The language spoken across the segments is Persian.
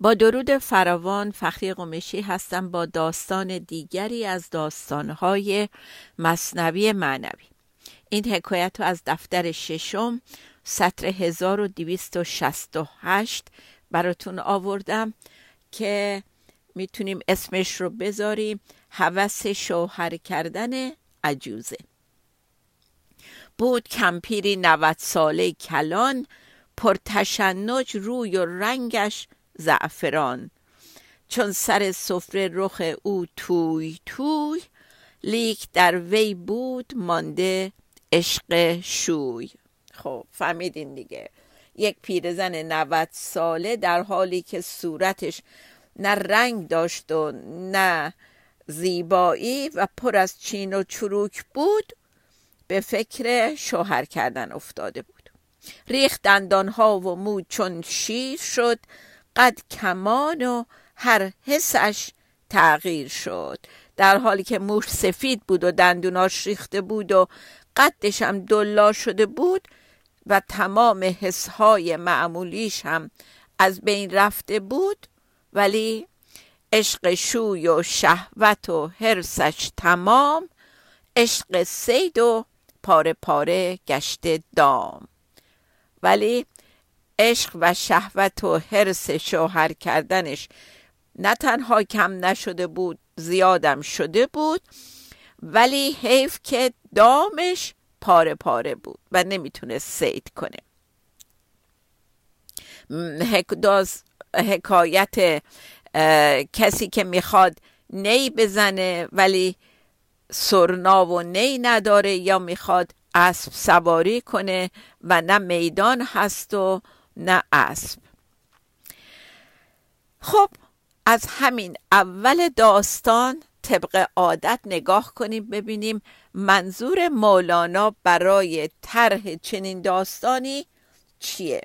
با درود فراوان فخری قمشی هستم با داستان دیگری از داستانهای مصنوی معنوی. این حکایت رو از دفتر ششم سطر 1268 براتون آوردم که می‌تونیم اسمش رو بذاریم هوس شوهر کردن عجوزه. بود کمپیری نوت ساله کلان پرتشنج روی و رنگش زعفران. چون سر سفره رخ او توی توی لیک در وی بود مانده عشق شوی. خب فهمیدین دیگه. یک پیرزن 90 ساله در حالی که صورتش نه رنگ داشت و نه زیبایی و پر از چین و چروک بود به فکر شوهر کردن افتاده بود. ریخت دندانها و مو چون شیر شد. قد کمان و هر حسش تغییر شد. در حالی که موش سفید بود و دندوناش ریخته بود و قدش هم دلا شده بود و تمام حسهای معمولیش هم از بین رفته بود ولی عشق شوی و شهوت و حرسش تمام عشق سید و پاره پاره گشته دام. ولی عشق و شهوت و حرس شوهر کردنش نه تنها کم نشده بود زیادم شده بود ولی حیف که دامش پاره پاره بود و نمی‌تونه سید کنه. داز حکایت کسی که می‌خواد نی بزنه ولی سرنا و نی نداره یا می‌خواد اسب سواری کنه و نه میدان هست و نه اسب. خب از همین اول داستان طبق عادت نگاه کنیم ببینیم منظور مولانا برای طرح چنین داستانی چیه.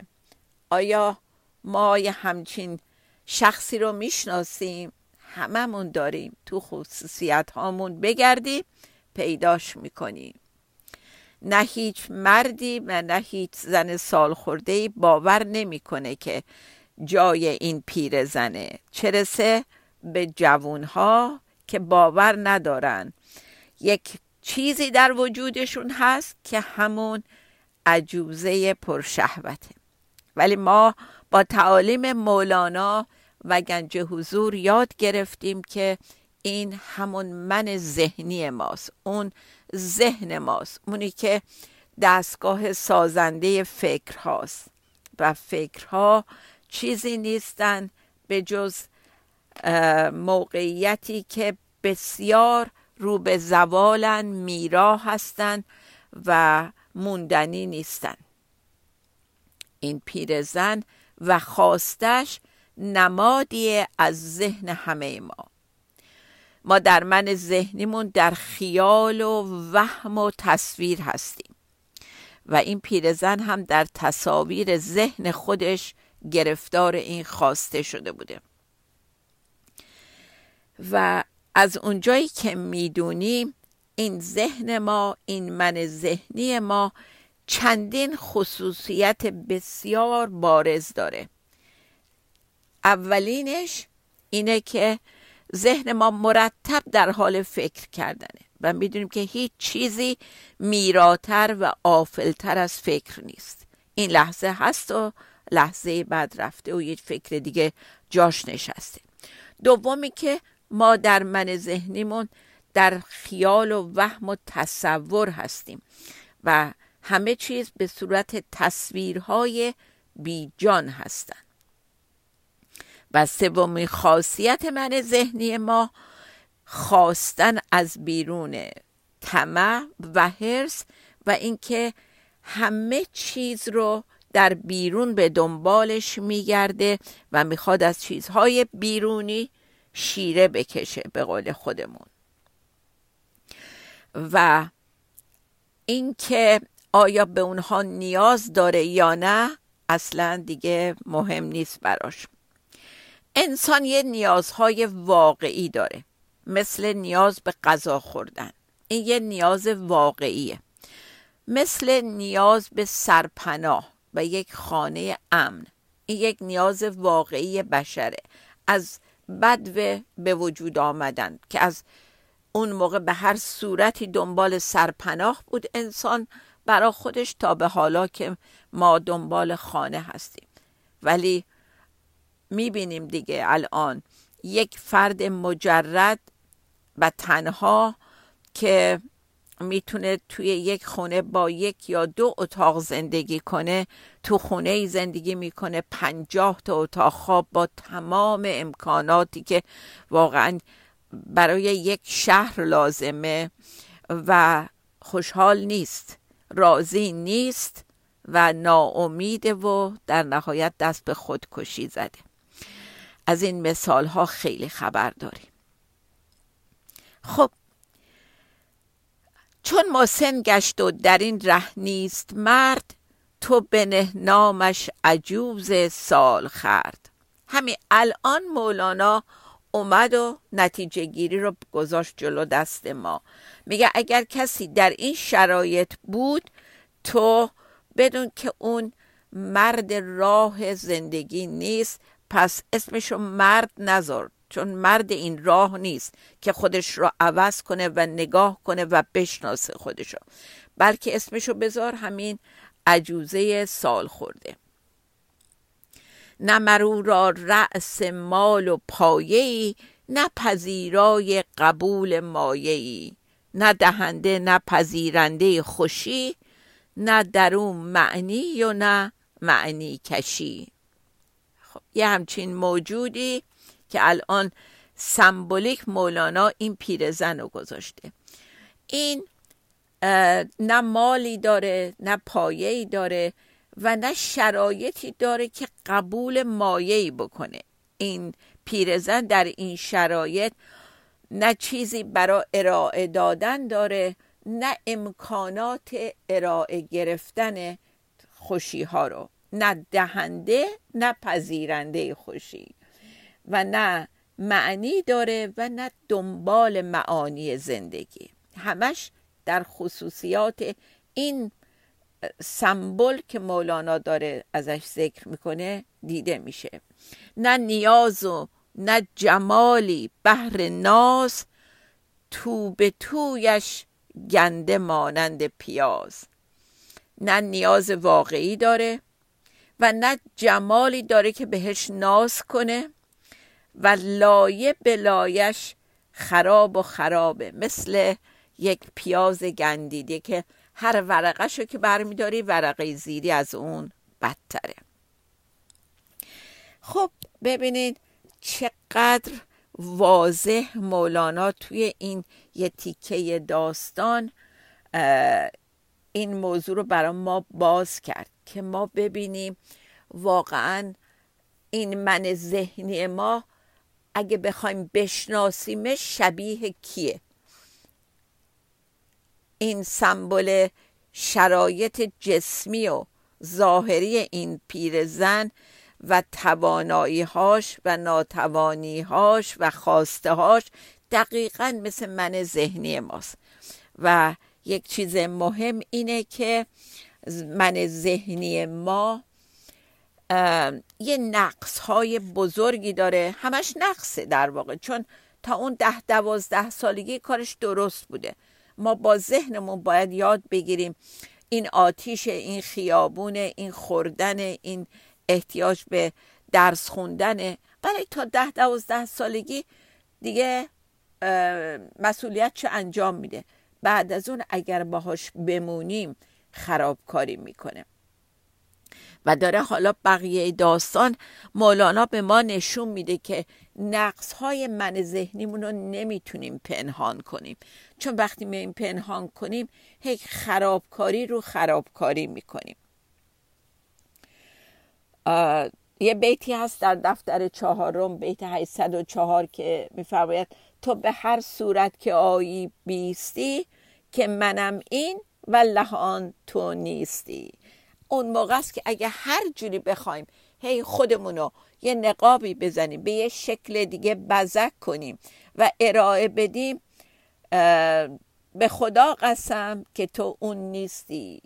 آیا ما یه همچین شخصی رو می‌شناسیم؟ هممون داریم تو خصوصیت هامون بگردیم پیداش می‌کنیم. نه هیچ مردی و نه هیچ زن سال خورده باور نمی‌کنه که جای این پیر زنه. چرسه به جوونها که باور ندارن. یک چیزی در وجودشون هست که همون عجوزه پرشهوته. ولی ما با تعالیم مولانا و گنج حضور یاد گرفتیم که این همون من ذهنی ماست. اون ذهن ماست. اونی که دستگاه سازنده فکر هاست. و فکرها چیزی نیستن به جز موقعیتی که بسیار رو به زوالن میرا هستن و موندنی نیستن. این پیرزن و خواستش نمادی از ذهن همه ما. ما در من ذهنیمون در خیال و وهم و تصویر هستیم. و این پیرزن هم در تصاویر ذهن خودش گرفتار این خواسته شده بوده. و از اونجایی که می‌دونیم این ذهن ما این من ذهنی ما چندین خصوصیت بسیار بارز داره. اولینش اینه که ذهن ما مرتب در حال فکر کردنه و می‌دونیم که هیچ چیزی میراتر و آفلتر از فکر نیست. این لحظه هست و لحظه بعد رفته و یک فکر دیگه جاش نشسته. دومی که ما در من ذهنیمون در خیال و وهم و تصور هستیم و همه چیز به صورت تصویرهای بیجان هستند و سومین خاصیت من ذهنی ما خواستن از بیرون طمع و حرس و اینکه همه چیز رو در بیرون به دنبالش میگرده و می‌خواد از چیزهای بیرونی شیره بکشه به قول خودمون. و اینکه آیا به اونها نیاز داره یا نه اصلا دیگه مهم نیست براش. انسان یه نیازهای واقعی داره. مثل نیاز به غذا خوردن. این یه نیاز واقعیه. مثل نیاز به سرپناه و یک خانه امن. این یک نیاز واقعی بشره. از بدو به وجود آمدن که از اون موقع به هر صورتی دنبال سرپناه بود انسان برا خودش تا به حالا که ما دنبال خانه هستیم. ولی می‌بینیم دیگه الان. یک فرد مجرد و تنها که می‌تونه توی یک خونه با یک یا دو اتاق زندگی کنه تو خونه زندگی می‌کنه پنجاه تا اتاق خواب با تمام امکاناتی که واقعا برای یک شهر لازمه و خوشحال نیست راضی نیست و ناامیده و در نهایت دست به خودکشی زده. از این مثال ها خیلی خبر داریم. خب چون مسن گشت و در این ره نیست مرد تو بنه نامش عجوز سال خرد. همین الان مولانا اومد و نتیجه گیری رو گذاشت جلو دست ما. میگه اگر کسی در این شرایط بود تو بدون که اون مرد راه زندگی نیست پس اسمشو مرد نذار چون مرد این راه نیست که خودش رو عوض کنه و نگاه کنه و بشناسه خودشو. بلکه اسمشو بذار همین عجوزه سال خورده. نه مرو را رأس مال و پایه‌ای نه پذیرای قبول مایه‌ای. نه دهنده نه پذیرنده خوشی نه در اون معنی و نه معنی کشی. یه همچین موجودی که الان سمبولیک مولانا این پیرزن رو گذاشته. این نه مالی داره نه پایه‌ای داره و نه شرایطی داره که قبول مایه‌ای بکنه. این پیرزن در این شرایط نه چیزی برای ارائه دادن داره نه امکانات ارائه گرفتن خوشی ها رو. نه دهنده نه پذیرنده خوشی و نه معنی داره و نه دنبال معانی زندگی. همش در خصوصیات این سمبل که مولانا داره ازش ذکر می‌کنه دیده میشه. نه نیاز و نه جمالی بهر ناز تو به تویش گنده مانند پیاز. نه نیاز واقعی داره و نه جمالی داره که بهش ناز کنه و لایه به خراب و خرابه. مثل یک پیاز گندیده که هر ورقش رو که برمیداری ورقه زیری از اون بدتره. خب ببینید چقدر واضح مولانا توی این یه تیکه داستان این موضوع رو برای ما باز کرد. که ما ببینیم واقعا این من ذهنی ما اگه بخوایم بشناسیمش شبیه کیه. این سمبل شرایط جسمی و ظاهری این پیرزن و تواناییهاش و ناتوانیهاش و هاش دقیقا مثل من ذهنی ماست. و یک چیز مهم اینه که من ذهنی ما یه نقص های بزرگی داره. همش نقصه در واقع چون تا اون ده دوازده سالگی کارش درست بوده. ما با ذهنمون باید یاد بگیریم این آتیش این خیابون این خوردن این احتیاج به درس خوندن. برای تا ده دوازده سالگی دیگه مسئولیت چه انجام میده؟ بعد از اون اگر باهاش بمونیم خرابکاری می‌کنه. و داره حالا بقیه داستان مولانا به ما نشون میده که نقص های من ذهنیمون رو نمی‌تونیم پنهان کنیم. چون وقتی می این پنهان کنیم هیچ خرابکاری رو خرابکاری می‌کنیم. یه بیتی هست در دفتر چهارم بیت 804 که میفرماید تو به هر صورت که آیی بیستی که منم این و لحان تو نیستی. اون موقع است که اگه هر جوری بخوایم هی خودمونو یه نقابی بزنیم به یه شکل دیگه بزک کنیم و ارائه بدیم به خدا قسم که تو اون نیستی.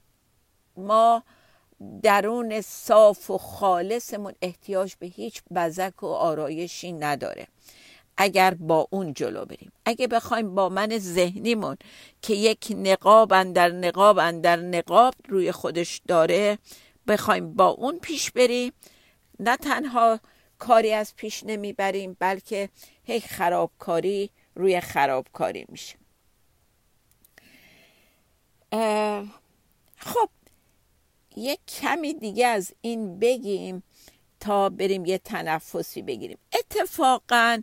ما درون صاف و خالصمون احتیاج به هیچ بزک و آرایشی نداره. اگر با اون جلو بریم. اگه بخوایم با من ذهنیمون که یک نقاب اندر نقاب اندر نقاب روی خودش داره بخوایم با اون پیش بریم. نه تنها کاری از پیش نمی‌بریم بلکه هی خرابکاری روی خرابکاری میشه. خب یک کمی دیگه از این بگیم تا بریم یه تنفسی بگیریم. اتفاقا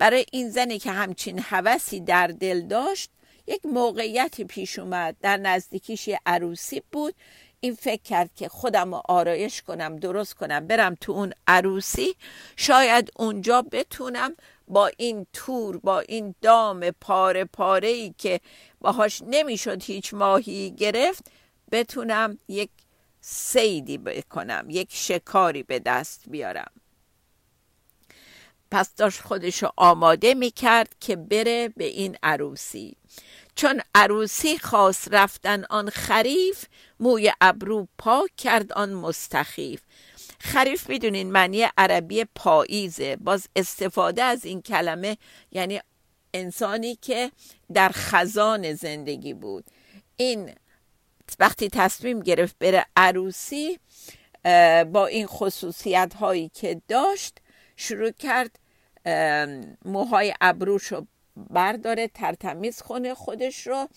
برای این زنی که همچین حوثی در دل داشت یک موقعیت پیش اومد. در نزدیکیش یه عروسی بود. این فکر کرد که خودم رو آرایش کنم درست کنم برم تو اون عروسی. شاید اونجا بتونم با این تور با این دام پاره پاره ای که باهاش نمی‌شد هیچ ماهی گرفت بتونم یک سیدی بکنم یک شکاری به دست بیارم. پس داشت خودشو آماده می‌کرد که بره به این عروسی. چون عروسی خواست رفتن آن خریف موی ابرو پاک کرد آن مستخیف. خریف می‌دونین معنی عربی پاییزه. باز استفاده از این کلمه یعنی انسانی که در خزان زندگی بود. این وقتی تصمیم گرفت بره عروسی با این خصوصیت هایی که داشت شروع کرد موهای ابروش رو برداره ترتمیز خونه خودش رو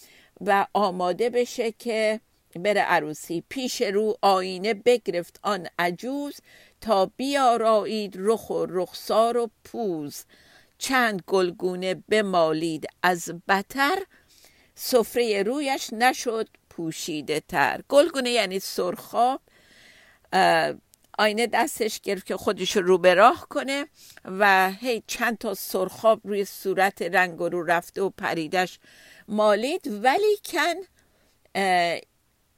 و آماده بشه که بره عروسی. پیش رو آینه بگرفت آن عجوز تا بیارایید رخ و رخسار و پوز. چند گلگونه بمالید از بتر سفره رویش نشد پوشیده تر. گلگونه یعنی سرخاب آینه دستش گرفت که خودش رو به راه کنه و هی چند تا سرخاب روی صورت رنگ رو رفته و پریدش مالید. ولی کن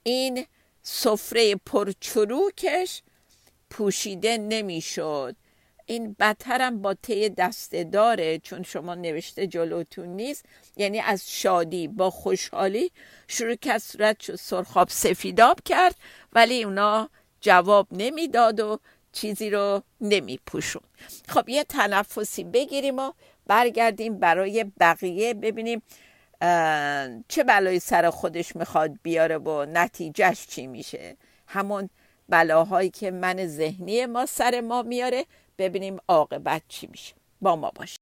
این سفره پرچروکش پوشیده نمی‌شد. این بدترم با طی دسته داره چون شما نوشته جلوتون نیست. یعنی از شادی با خوشحالی شروع کرد صورت سرخاب سفیداب کرد. ولی اونا جواب نمی‌داد و چیزی رو نمیپوشون خب یه تنفسی بگیریم و برگردیم برای بقیه ببینیم چه بلایی سر خودش می‌خواد بیاره و نتیجهش چی میشه. همون بلاهایی که من ذهنی ما سر ما میاره ببینیم عاقبت چی میشه. با ما باشه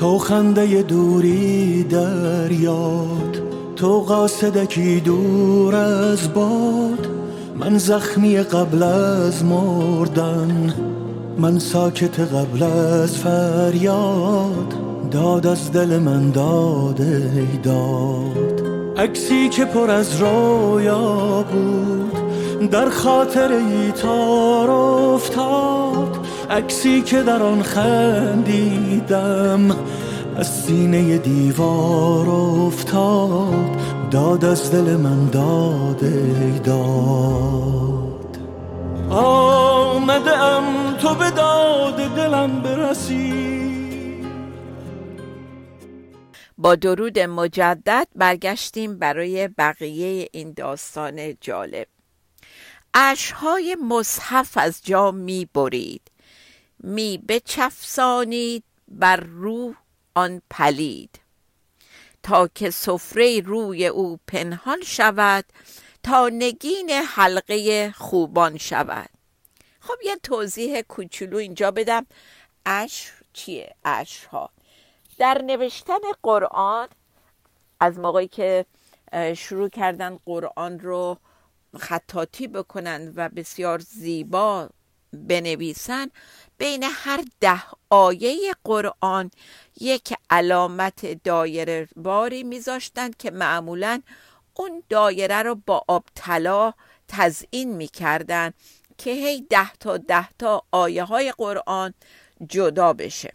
تو خنده دوری در یاد تو قاصدکی دور از باد. من زخمی قبل از مردن من ساکت قبل از فریاد. داد از دل من داده داد. عکسی که پر از رویا بود در خاطر ای تار افتاد. عکسی که در آن خندیدم از سینه دیوار افتاد داد از دل من داد آمده ام تو به داد دلم برسی. با درود مجدد برگشتیم برای بقیه این داستان جالب. اشهای مصحف از جا می برید می بچفسانید بر رو آن پلید. تا که سفره روی او پنهان شود تا نگین حلقه خوبان شود. خب یه توضیح کوچولو اینجا بدم. اش چیه؟ اش ها در نوشتن قرآن از موقعی که شروع کردن قرآن رو خطاطی بکنن و بسیار زیبا بنویسن بین هر ده آیه قرآن یک علامت دایره باری میذاشتند که معمولا اون دایره رو با آب طلا تزئین می‌کردن که هی ده تا ده تا آیه های قرآن جدا بشه.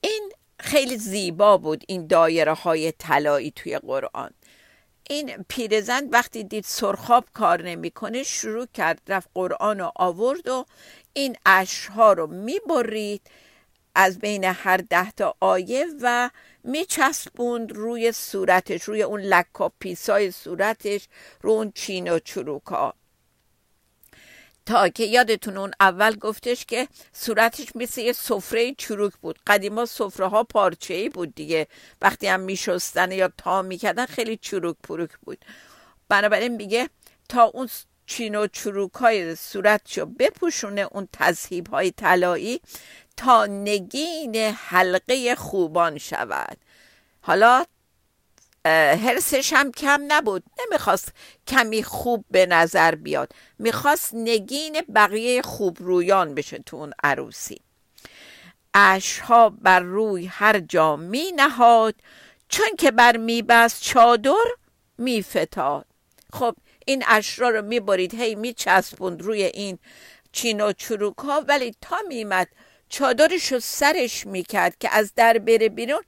این خیلی زیبا بود این دایره های طلایی توی قرآن. این پیرزن وقتی دید سرخاب کار نمی‌کنه شروع کرد رفت قرآن رو آورد و این اشها رو می‌برید از بین هر ده تا آیه و میچسبوند روی صورتش روی اون لکا پیسای صورتش رو اون چین و چروکا تا که یادتون اون اول گفتش که صورتش مثل یه سفره چروک بود. قدیما سفره ها پارچه ای بود دیگه. وقتی هم میشستن یا تا می‌کردن خیلی چروک پروک بود. بنابراین میگه تا اون چین و چروک های صورتشو بپوشونه اون تذهیب های طلایی تا نگین حلقه خوبان شود. حالا هرسش هم کم نبود. نمی‌خواست کمی خوب به نظر بیاد. می‌خواست نگین بقیه خوب رویان بشه تو اون عروسی. اشها بر روی هر جا می نهاد چون که بر میبست چادر میفتاد. خب این اشرا رو می‌برید هی میچسبوند روی این چین و چروک ها ولی تا میمد چادرش رو سرش می‌کرد که از در بره بیرون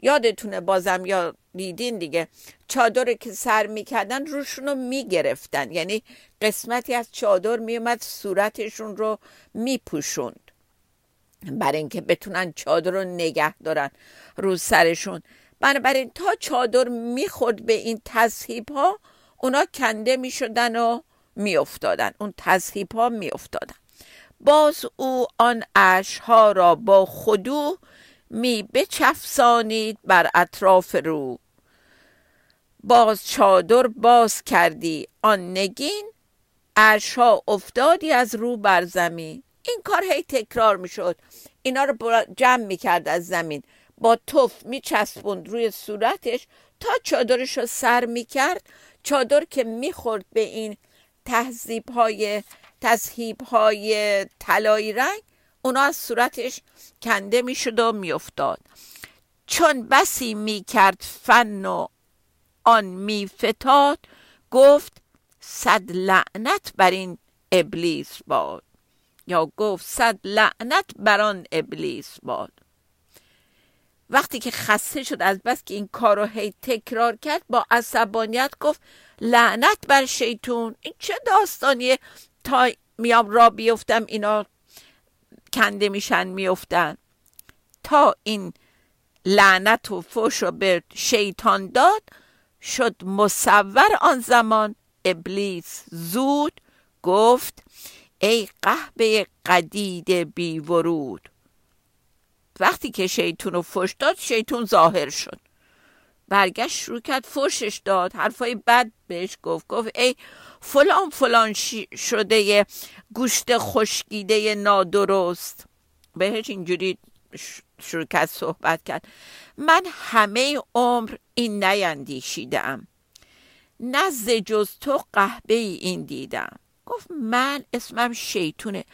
یادتونه بازم یا دیدین دیگه. چادر که سر می‌کردن روشون رو می‌گرفتن. یعنی قسمتی از چادر میومد صورتشون رو میپوشوند. برای اینکه بتونن چادر رو نگه دارن رو سرشون. بنابراین تا چادر می‌خورد به این تصحیب ها اونا کنده می‌شدن و میافتادن. اون تصحیب ها میافتادن. باز او آن اشها را با خودو می بچفسانید بر اطراف رو. باز چادر باز کردی. آن نگین اشها افتادی از رو بر زمین. این کار هی تکرار می شد اینا رو جمع می کرد از زمین. با توف می چسبوند روی صورتش تا چادرش رو سر می کرد چادر که می خورد به این تهذیب های تذهیب های طلایی رنگ اونا از صورتش کنده می‌شد و میافتاد. چون بسی می‌کرد فن و آن میفتاد گفت صد لعنت بر این ابلیس باد. یا گفت صد لعنت بر آن ابلیس باد. وقتی که خسته شد از بس که این کار رو هی تکرار کرد با عصبانیت گفت لعنت بر شیطون این چه داستانیه؟ تا میام را بیفتم اینا کنده میشن میفتن. تا این لعنت و فوش رو به شیطان داد شد مصور آن زمان. ابلیس زود گفت ای قهبه قدید بی ورود. وقتی که شیطون رو فش داد شیطون ظاهر شد. برگشت شروع کرد فشش داد. حرفای بد بهش گفت. گفت ای فلان فلان شده گوشت خشکیده نادرست. بهش اینجوری شروع کرد صحبت کرد. من همه عمر این نیندیشیدم. نه جز تو قهبه ای این دیدم. گفت من اسمم شیطونه.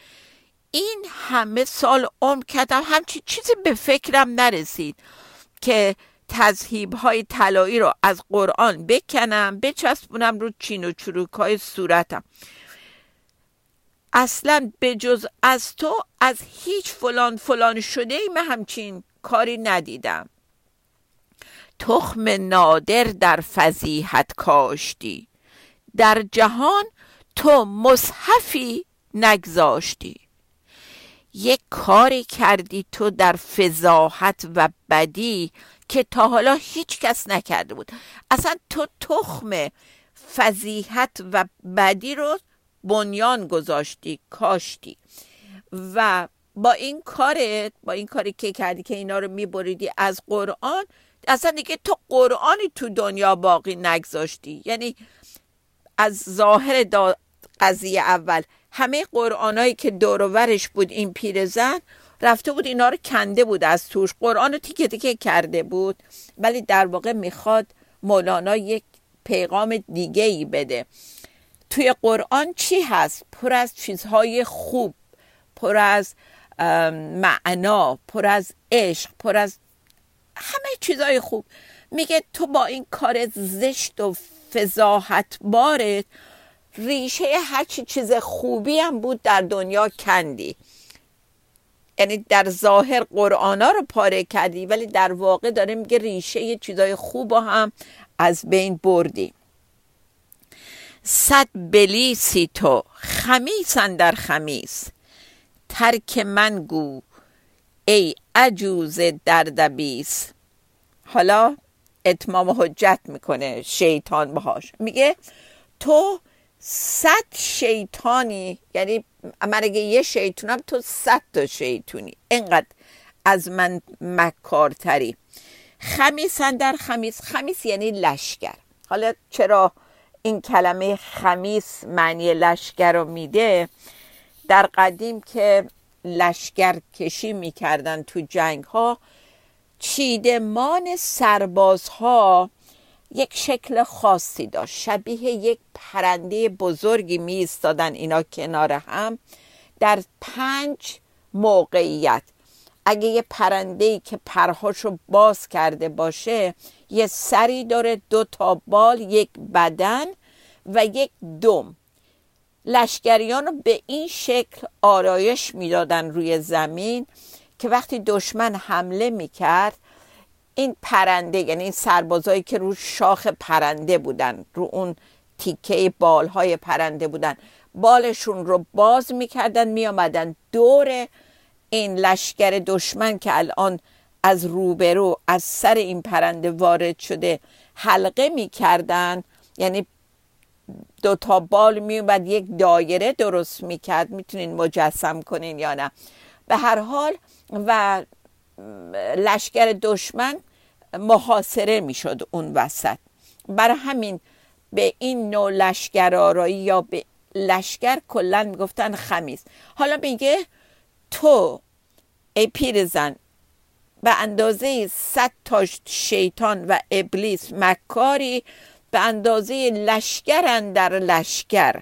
این همه سال عمر کردم. همچی چیزی به فکرم نرسید که تذهیب های طلایی رو از قرآن بکنم بچسبونم رو چین و چروک های صورتم. اصلا به جز از تو از هیچ فلان فلان شده ای من همچین کاری ندیدم. تخم نادر در فضیحت کاشتی. در جهان تو مصحفی نگذاشتی. یک کاری کردی تو در فضاحت و بدی که تا حالا هیچ کس نکرده بود. اصلا تو تخم فضیحت و بدی رو بنیان گذاشتی کاشتی. و با این کارت با این کاری که کردی که اینا رو میبریدی از قرآن اصلا دیگه تو قرآنی تو دنیا باقی نگذاشتی. یعنی از ظاهر قضیه اول همه قرآنایی که دورورش بود این پیرزن رفته بود اینا رو کنده بود از توش. قرآن رو تیکه تیکه کرده بود. ولی در واقع می‌خواد مولانا یک پیغام دیگه ای بده. توی قرآن چی هست؟ پر از چیزهای خوب پر از معنا پر از عشق پر از همه چیزهای خوب. میگه تو با این کار زشت و فضاحت بارت ریشه هرچی چیز خوبی هم بود در دنیا کندی. یعنی در ظاهر قرآنا رو پاره کردی ولی در واقع داره میگه ریشه چیزای خوب هم از بین بردی. صد بلیسی تو خمیسن در خمیس. ترک من گو ای عجوز دردبیس. حالا اتمام حجت می‌کنه شیطان باهاش. میگه تو صد شیطانی یعنی من اگه یه شیطونم تو صد تا شیطونی. اینقدر از من مکارتری. خمیسن در خمیس. خمیس یعنی لشکر. حالا چرا این کلمه خمیس معنی لشکر رو میده. در قدیم که لشکر کشی می‌کردن تو جنگ ها چیدمان سربازها یک شکل خاصی داشت. شبیه یک پرنده بزرگی می ایستادن اینا کنار هم. در پنج موقعیت اگه یه پرنده که پرهاشو باز کرده باشه یه سری داره دو تا بال یک بدن و یک دم. لشکریان رو به این شکل آرایش می‌دادن روی زمین که وقتی دشمن حمله می‌کرد این پرنده یعنی این سربازایی که رو شاخ پرنده بودن رو اون تیکه بالهای پرنده بودن بالشون رو باز می‌کردن میامدن دور این لشکر دشمن که الان از روبرو از سر این پرنده وارد شده حلقه می‌کردن. یعنی دو تا بال میومد یک دایره درست می‌کرد. می‌تونین مجسم کنین یا نه. به هر حال و لشکر دشمن محاصره می‌شد اون وسط. برای همین به این نوع لشکر آرایی یا به لشکر کلا می‌گفتن خمیز. حالا میگه تو ای پیرزن به اندازه صد تا شیطان و ابلیس مکاری به اندازه لشکر در لشکر.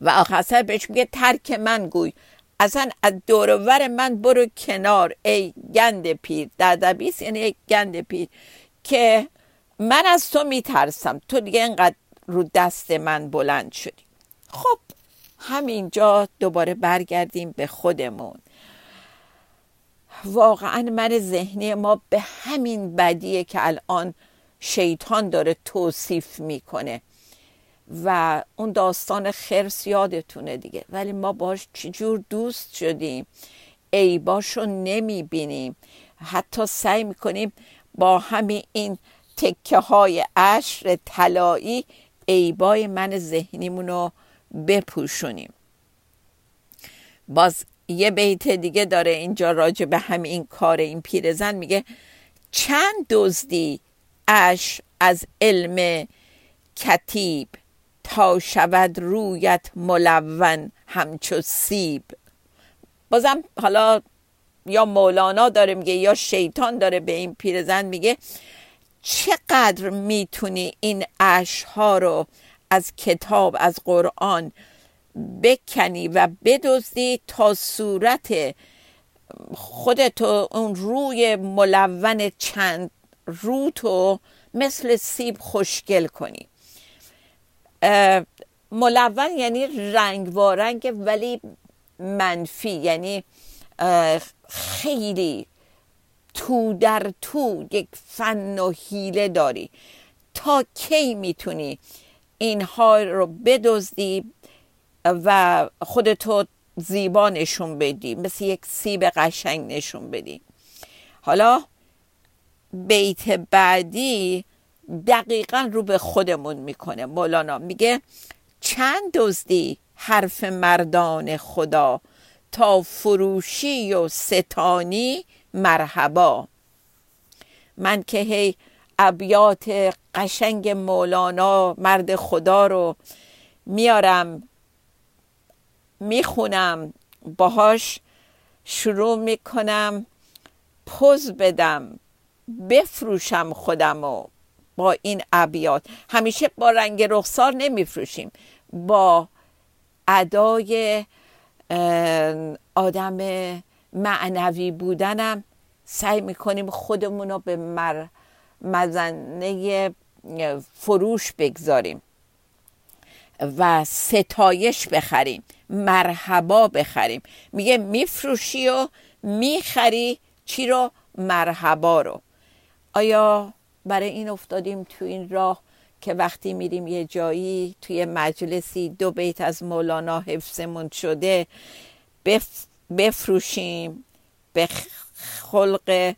و آخر بهش میگه ترک من گوی. اصلا از دورور من برو کنار ای گند پیر. دردبیس یعنی ای گند پیر که من از تو میترسم. تو دیگه انقدر رو دست من بلند شدی. خب همینجا دوباره برگردیم به خودمون. واقعا من ذهنی ما به همین بدیه که الان شیطان داره توصیف می‌کنه. و اون داستان خرس یادتونه دیگه. ولی ما باش چجور دوست شدیم؟ عیباشو نمی‌بینیم. حتی سعی می‌کنیم با همین این تکه های عشر طلایی عیبای من ذهنیمون رو بپوشونیم. باز یه بیت دیگه داره اینجا راجع به همین کار این پیرزن میگه چند دزدی اش از علم کتیب تا شود رویت ملون همچو سیب؟ بازم حالا یا مولانا داره میگه یا شیطان داره به این پیرزن میگه چقدر می‌تونی این اشها رو از کتاب از قرآن بکنی و بدزدی تا صورت خودتو اون روی ملون چند روتو مثل سیب خوشگل کنی. ملون یعنی رنگ وارنگ ولی منفی یعنی خیلی تو در تو یک فن و حیله داری. تا کی می‌تونی اینها رو بدزدی و خودتو زیبا نشون بدی مثل یک سیب قشنگ نشون بدی. حالا بیت بعدی دقیقا رو به خودمون می‌کنه مولانا. میگه چند دزدی حرف مردان خدا تا فروشی و ستانی مرحبا. من که هی ابیات قشنگ مولانا مرد خدا رو میارم می‌خونم باهاش شروع می‌کنم پوز بدم بفروشم خودم و با این ابیات. همیشه با رنگ رخسار نمیفروشیم با ادای آدم معنوی بودنم سعی می‌کنیم خودمون رو به مر... مزنه فروش بگذاریم. و ستایش بخریم مرحبا بخریم. میگه میفروشی و می‌خری چی رو؟ مرحبا رو. آیا برای این افتادیم تو این راه که وقتی میریم یه جایی توی مجلسی دو بیت از مولانا حفظمون شده بفروشیم به خلق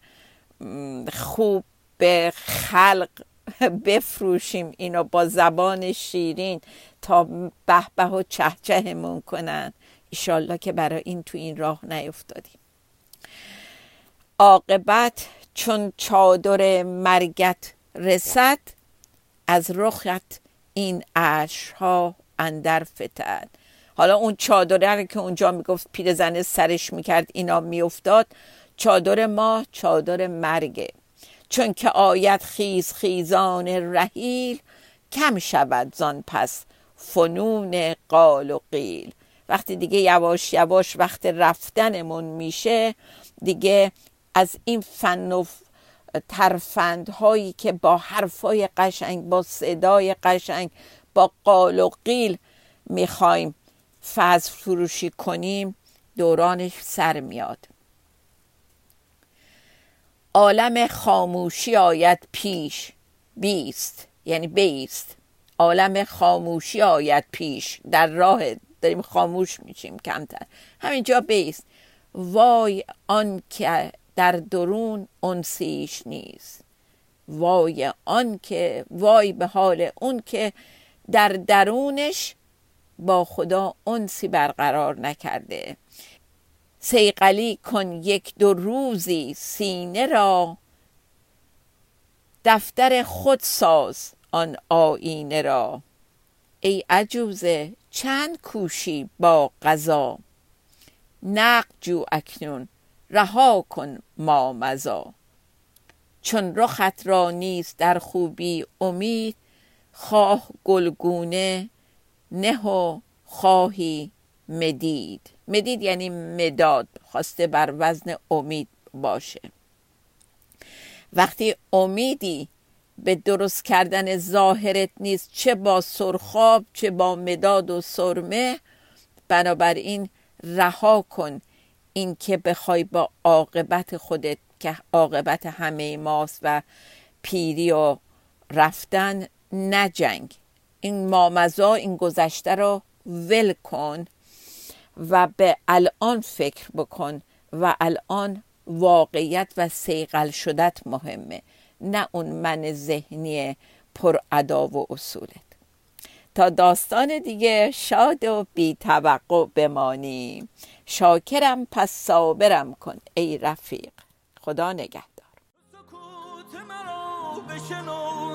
خوب به خلق بفروشیم اینو با زبان شیرین تا به به و چهچهمون کنن. ایشالله که برای این تو این راه نیفتادیم. عاقبت چون چادر مرگت رسد از رخت این ها اندر فتد. حالا اون چادره که اونجا می‌گفت پیرزن سرش می‌کرد اینا میافتاد. چادر ما چادر مرگه. چون که آیت خیز خیزان رحیل کم شود زان پس فنون قال و قیل. وقتی دیگه یواش یواش وقت رفتنمون میشه دیگه از این فن و ترفندهایی که با حرفای قشنگ با صدای قشنگ با قال و قیل می‌خوایم فضل فروشی کنیم دورانش سر میاد. عالم خاموشی آید پیش. بیست یعنی بیست. عالم خاموشی آید پیش. در راه داریم خاموش میشیم کمتر. همینجا بیست. وای آن که در درون انسیش نیست. وای آن که وای به حال اون که در درونش با خدا انسی برقرار نکرده. سیقلی کن یک دو روزی سینه را. دفتر خود ساز آن آینه را. ای عجوزه چند کوشی با قضا؟ نق جو اکنون رها کن ما مزا. چون رخت را نیست در خوبی امید خواه گلگونه نه و خواهی مدید. مدید یعنی مداد خواسته بر وزن امید باشه. وقتی امیدی به درست کردن ظاهرت نیست چه با سرخاب چه با مداد و سرمه بنابراین رها کن این که بخوای با عاقبت خودت که عاقبت همه ماست و پیری و رفتن نجنگ. این مامزا این گذشته رو ول کن. و به الان فکر بکن و الان واقعیت و سیقل شدت مهمه نه اون من ذهنی پر ادا و اصولت. تا داستان دیگه شاد و بی توقع بمانیم. شاکرم پس صابرم کن ای رفیق. خدا نگهدار.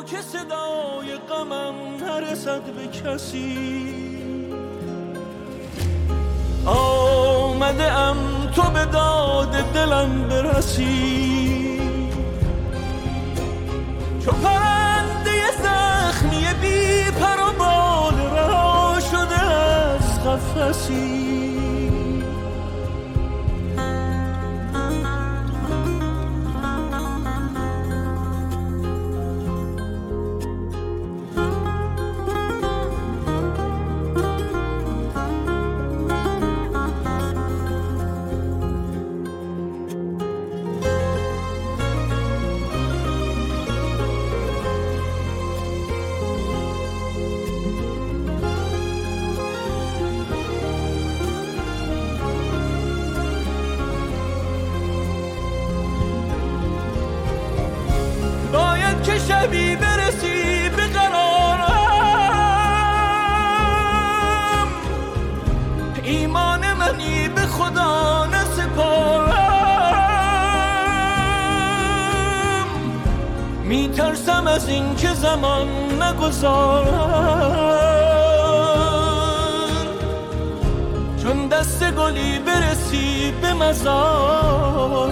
که صدای غمم نرسد به کسی. آمده ام تو به داد دلم برسی. چو پرنده زخمی بی پر و بال رها شده از قفسی. از این که زمان نگذارم چون دست گلی برسی به مزارم